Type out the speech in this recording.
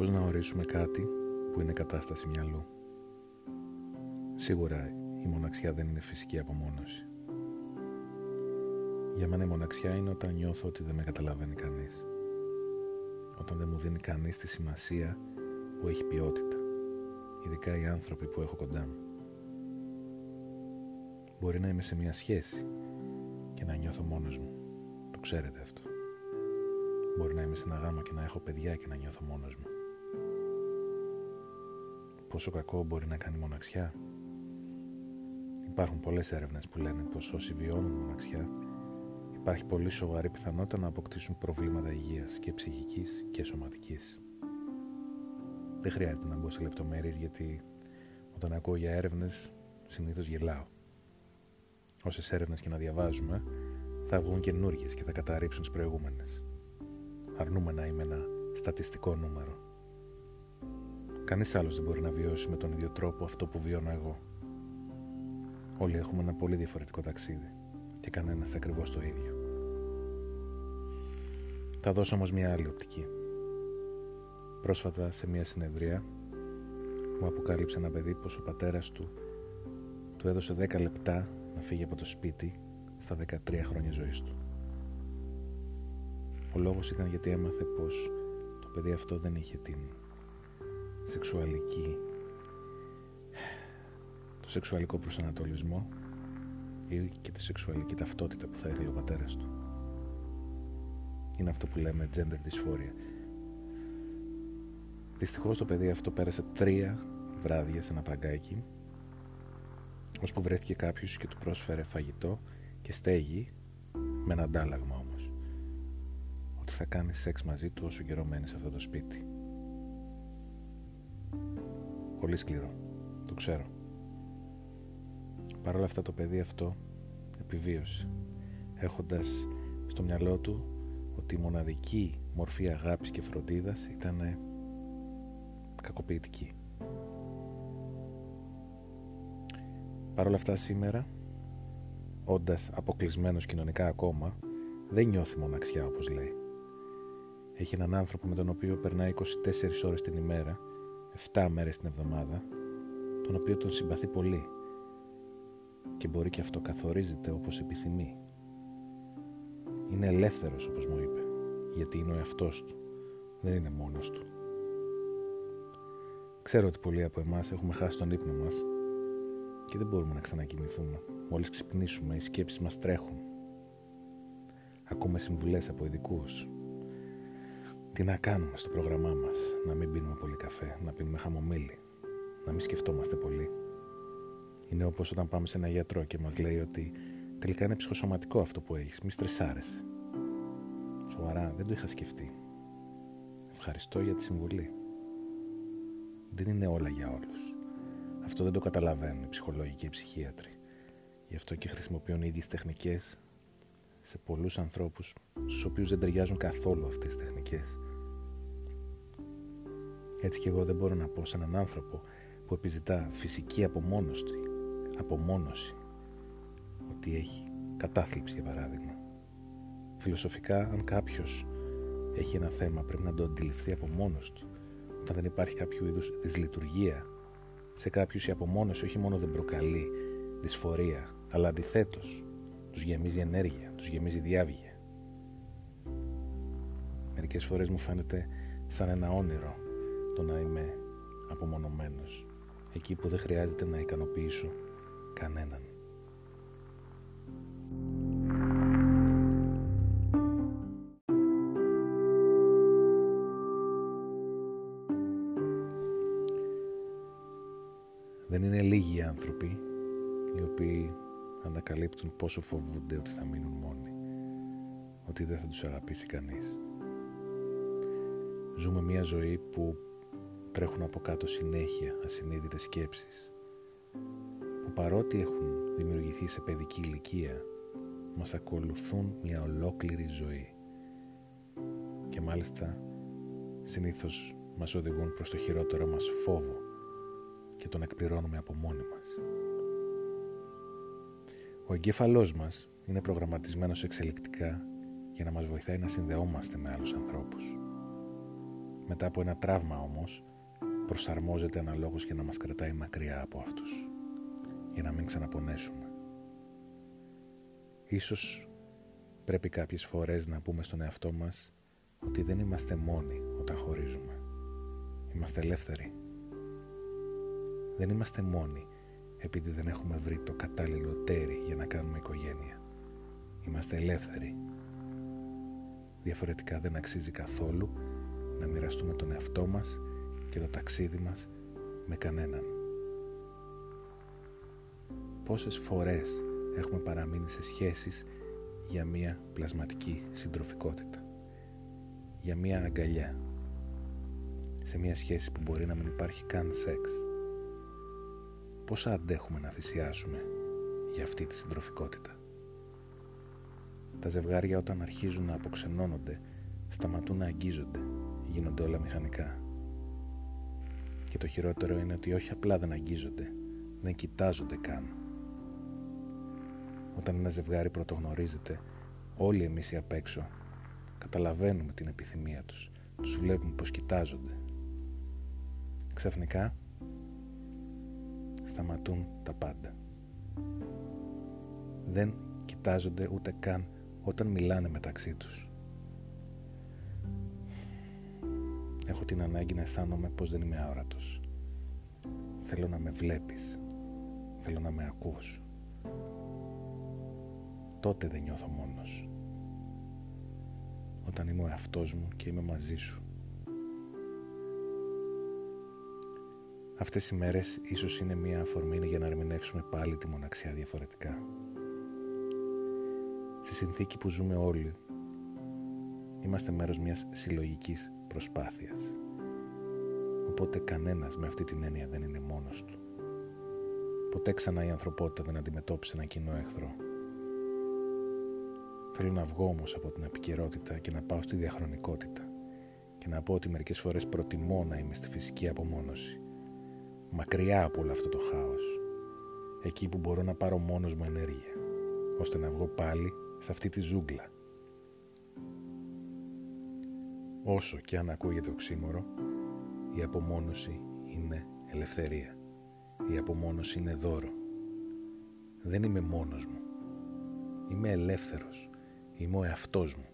Πώς να ορίσουμε κάτι που είναι κατάσταση μυαλού. Σίγουρα η μοναξιά δεν είναι φυσική απομόνωση. Για μένα η μοναξιά είναι όταν νιώθω ότι δεν με καταλαβαίνει κανείς. Όταν δεν μου δίνει κανείς τη σημασία που έχει ποιότητα. Ειδικά οι άνθρωποι που έχω κοντά μου. Μπορεί να είμαι σε μια σχέση και να νιώθω μόνος μου. Το ξέρετε αυτό. Μπορεί να είμαι σε ένα γάμο και να έχω παιδιά και να νιώθω μόνος μου. Πόσο κακό μπορεί να κάνει μοναξιά. Υπάρχουν πολλές έρευνες που λένε πως όσοι βιώνουν μοναξιά υπάρχει πολύ σοβαρή πιθανότητα να αποκτήσουν προβλήματα υγείας και ψυχικής και σωματικής. Δεν χρειάζεται να μπω σε λεπτομέρειες γιατί όταν ακούω για έρευνες συνήθως γελάω. Όσες έρευνες και να διαβάζουμε θα βγουν καινούργιες και θα καταρρύψουν τις προηγούμενες. Αρνούμε να είμαι ένα στατιστικό νούμερο. Κανείς άλλος δεν μπορεί να βιώσει με τον ίδιο τρόπο αυτό που βιώνω εγώ. Όλοι έχουμε ένα πολύ διαφορετικό ταξίδι και κανένας ακριβώς το ίδιο. Θα δώσω όμως μια άλλη οπτική. Πρόσφατα σε μια συνεδρία μου αποκάλυψε ένα παιδί πως ο πατέρας του του έδωσε 10 λεπτά να φύγει από το σπίτι στα 13 χρόνια ζωής του. Ο λόγος ήταν γιατί έμαθε πως το παιδί αυτό δεν είχε την σεξουαλική το σεξουαλικό προσανατολισμό ή και τη σεξουαλική ταυτότητα που θα ήθελε ο πατέρας του. Είναι αυτό που λέμε gender dysphoria. Δυστυχώς το παιδί αυτό πέρασε τρία βράδια σε ένα παγκάκι ώσπου βρέθηκε κάποιος και του πρόσφερε φαγητό και στέγη με ένα αντάλλαγμα όμως ότι θα κάνει σεξ μαζί του όσο καιρό μένει σε αυτό το σπίτι. Πολύ σκληρό, το ξέρω. Παρ' όλα αυτά το παιδί αυτό επιβίωσε έχοντας στο μυαλό του ότι η μοναδική μορφή αγάπης και φροντίδας ήταν κακοποιητική. Παρ' όλα αυτά σήμερα, όντας αποκλεισμένος κοινωνικά ακόμα, δεν νιώθει μοναξιά όπως λέει. Έχει έναν άνθρωπο με τον οποίο περνάει 24 ώρες την ημέρα, 7 μέρες την εβδομάδα, τον οποίο τον συμπαθεί πολύ και μπορεί και αυτό καθορίζεται όπως επιθυμεί. Είναι ελεύθερος όπως μου είπε, γιατί είναι ο εαυτός του, δεν είναι μόνος του. Ξέρω ότι πολλοί από εμάς έχουμε χάσει τον ύπνο μας και δεν μπορούμε να ξανακοιμηθούμε. Μόλις ξυπνήσουμε, οι σκέψεις μας τρέχουν. Ακούμε συμβουλές από ειδικούς. Τι να κάνουμε στο πρόγραμμά μας, να μην πίνουμε πολύ καφέ, να πίνουμε χαμομήλι, να μην σκεφτόμαστε πολύ. Είναι όπως όταν πάμε σε ένα γιατρό και μας λέει ότι τελικά είναι ψυχοσωματικό αυτό που έχεις, μη στρεσάρεσαι. Σοβαρά, δεν το είχα σκεφτεί. Ευχαριστώ για τη συμβουλή. Δεν είναι όλα για όλους. Αυτό δεν το καταλαβαίνουν οι ψυχολόγοι και οι ψυχίατροι. Γι' αυτό και χρησιμοποιούν ίδιες τεχνικές σε πολλούς ανθρώπους στους οποίους δεν ταιριάζουν καθόλου αυτές τις τεχνικές. Έτσι και εγώ δεν μπορώ να πω σε έναν άνθρωπο που επιζητά φυσική απομόνωση, απομόνωση ότι έχει κατάθλιψη για παράδειγμα. Φιλοσοφικά αν κάποιος έχει ένα θέμα πρέπει να το αντιληφθεί από μόνος του όταν δεν υπάρχει κάποιο είδους δυσλειτουργία σε κάποιους η απομόνωση όχι μόνο δεν προκαλεί δυσφορία, αλλά αντιθέτως τους γεμίζει ενέργεια, τους γεμίζει διάβγεια. Μερικές φορές μου φαίνεται σαν ένα όνειρο το να είμαι απομονωμένος, εκεί που δεν χρειάζεται να ικανοποιήσω κανέναν. Δεν είναι λίγοι οι άνθρωποι οι οποίοι ανακαλύπτουν πόσο φοβούνται ότι θα μείνουν μόνοι, ότι δεν θα τους αγαπήσει κανείς. Ζούμε μια ζωή που τρέχουν από κάτω συνέχεια ασυνείδητες σκέψεις, που παρότι έχουν δημιουργηθεί σε παιδική ηλικία, μας ακολουθούν μια ολόκληρη ζωή και μάλιστα συνήθως μας οδηγούν προς το χειρότερο μας φόβο και τον εκπληρώνουμε από μόνοι μας. Ο εγκέφαλός μας είναι προγραμματισμένος εξελικτικά για να μας βοηθάει να συνδεόμαστε με άλλους ανθρώπους. Μετά από ένα τραύμα όμως, προσαρμόζεται αναλόγως για να μας κρατάει μακριά από αυτούς, για να μην ξαναπονέσουμε. Ίσως πρέπει κάποιες φορές να πούμε στον εαυτό μας ότι δεν είμαστε μόνοι όταν χωρίζουμε. Είμαστε ελεύθεροι. Δεν είμαστε μόνοι επειδή δεν έχουμε βρει το κατάλληλο τέρι για να κάνουμε οικογένεια. Είμαστε ελεύθεροι. Διαφορετικά δεν αξίζει καθόλου να μοιραστούμε τον εαυτό μας και το ταξίδι μας με κανέναν. Πόσες φορές έχουμε παραμείνει σε σχέσεις για μια πλασματική συντροφικότητα. Για μια αγκαλιά. Σε μια σχέση που μπορεί να μην υπάρχει καν σεξ. Πόσα αντέχουμε να θυσιάσουμε για αυτή τη συντροφικότητα; Τα ζευγάρια όταν αρχίζουν να αποξενώνονται σταματούν να αγγίζονται, γίνονται όλα μηχανικά. Και το χειρότερο είναι ότι όχι απλά δεν αγγίζονται, δεν κοιτάζονται καν. Όταν ένα ζευγάρι πρωτογνωρίζεται, όλοι εμείς οι απ' έξω καταλαβαίνουμε την επιθυμία τους, τους βλέπουμε πως κοιτάζονται. Ξαφνικά σταματούν τα πάντα. Δεν κοιτάζονται ούτε καν όταν μιλάνε μεταξύ τους. Έχω την ανάγκη να αισθάνομαι πως δεν είμαι αόρατος. Θέλω να με βλέπεις. Θέλω να με ακούς. Τότε δεν νιώθω μόνος. Όταν είμαι ο εαυτός μου και είμαι μαζί σου. Αυτές οι μέρες ίσως είναι μία αφορμή για να ερμηνεύσουμε πάλι τη μοναξιά διαφορετικά. Στη συνθήκη που ζούμε όλοι, είμαστε μέρος μιας συλλογικής προσπάθειας. Οπότε κανένας με αυτή την έννοια δεν είναι μόνος του. Ποτέ ξανά η ανθρωπότητα δεν αντιμετώπισε ένα κοινό εχθρό. Θέλω να βγω όμως από την επικαιρότητα και να πάω στη διαχρονικότητα και να πω ότι μερικές φορές προτιμώ να είμαι στη φυσική απομόνωση. Μακριά από όλο αυτό το χάος. Εκεί που μπορώ να πάρω μόνος μου ενέργεια, ώστε να βγω πάλι σε αυτή τη ζούγκλα Όσο και αν ακούγεται οξύμορο, η απομόνωση είναι ελευθερία. Η απομόνωση είναι δώρο. Δεν είμαι μόνος μου. Είμαι ελεύθερος. Είμαι ο εαυτός μου.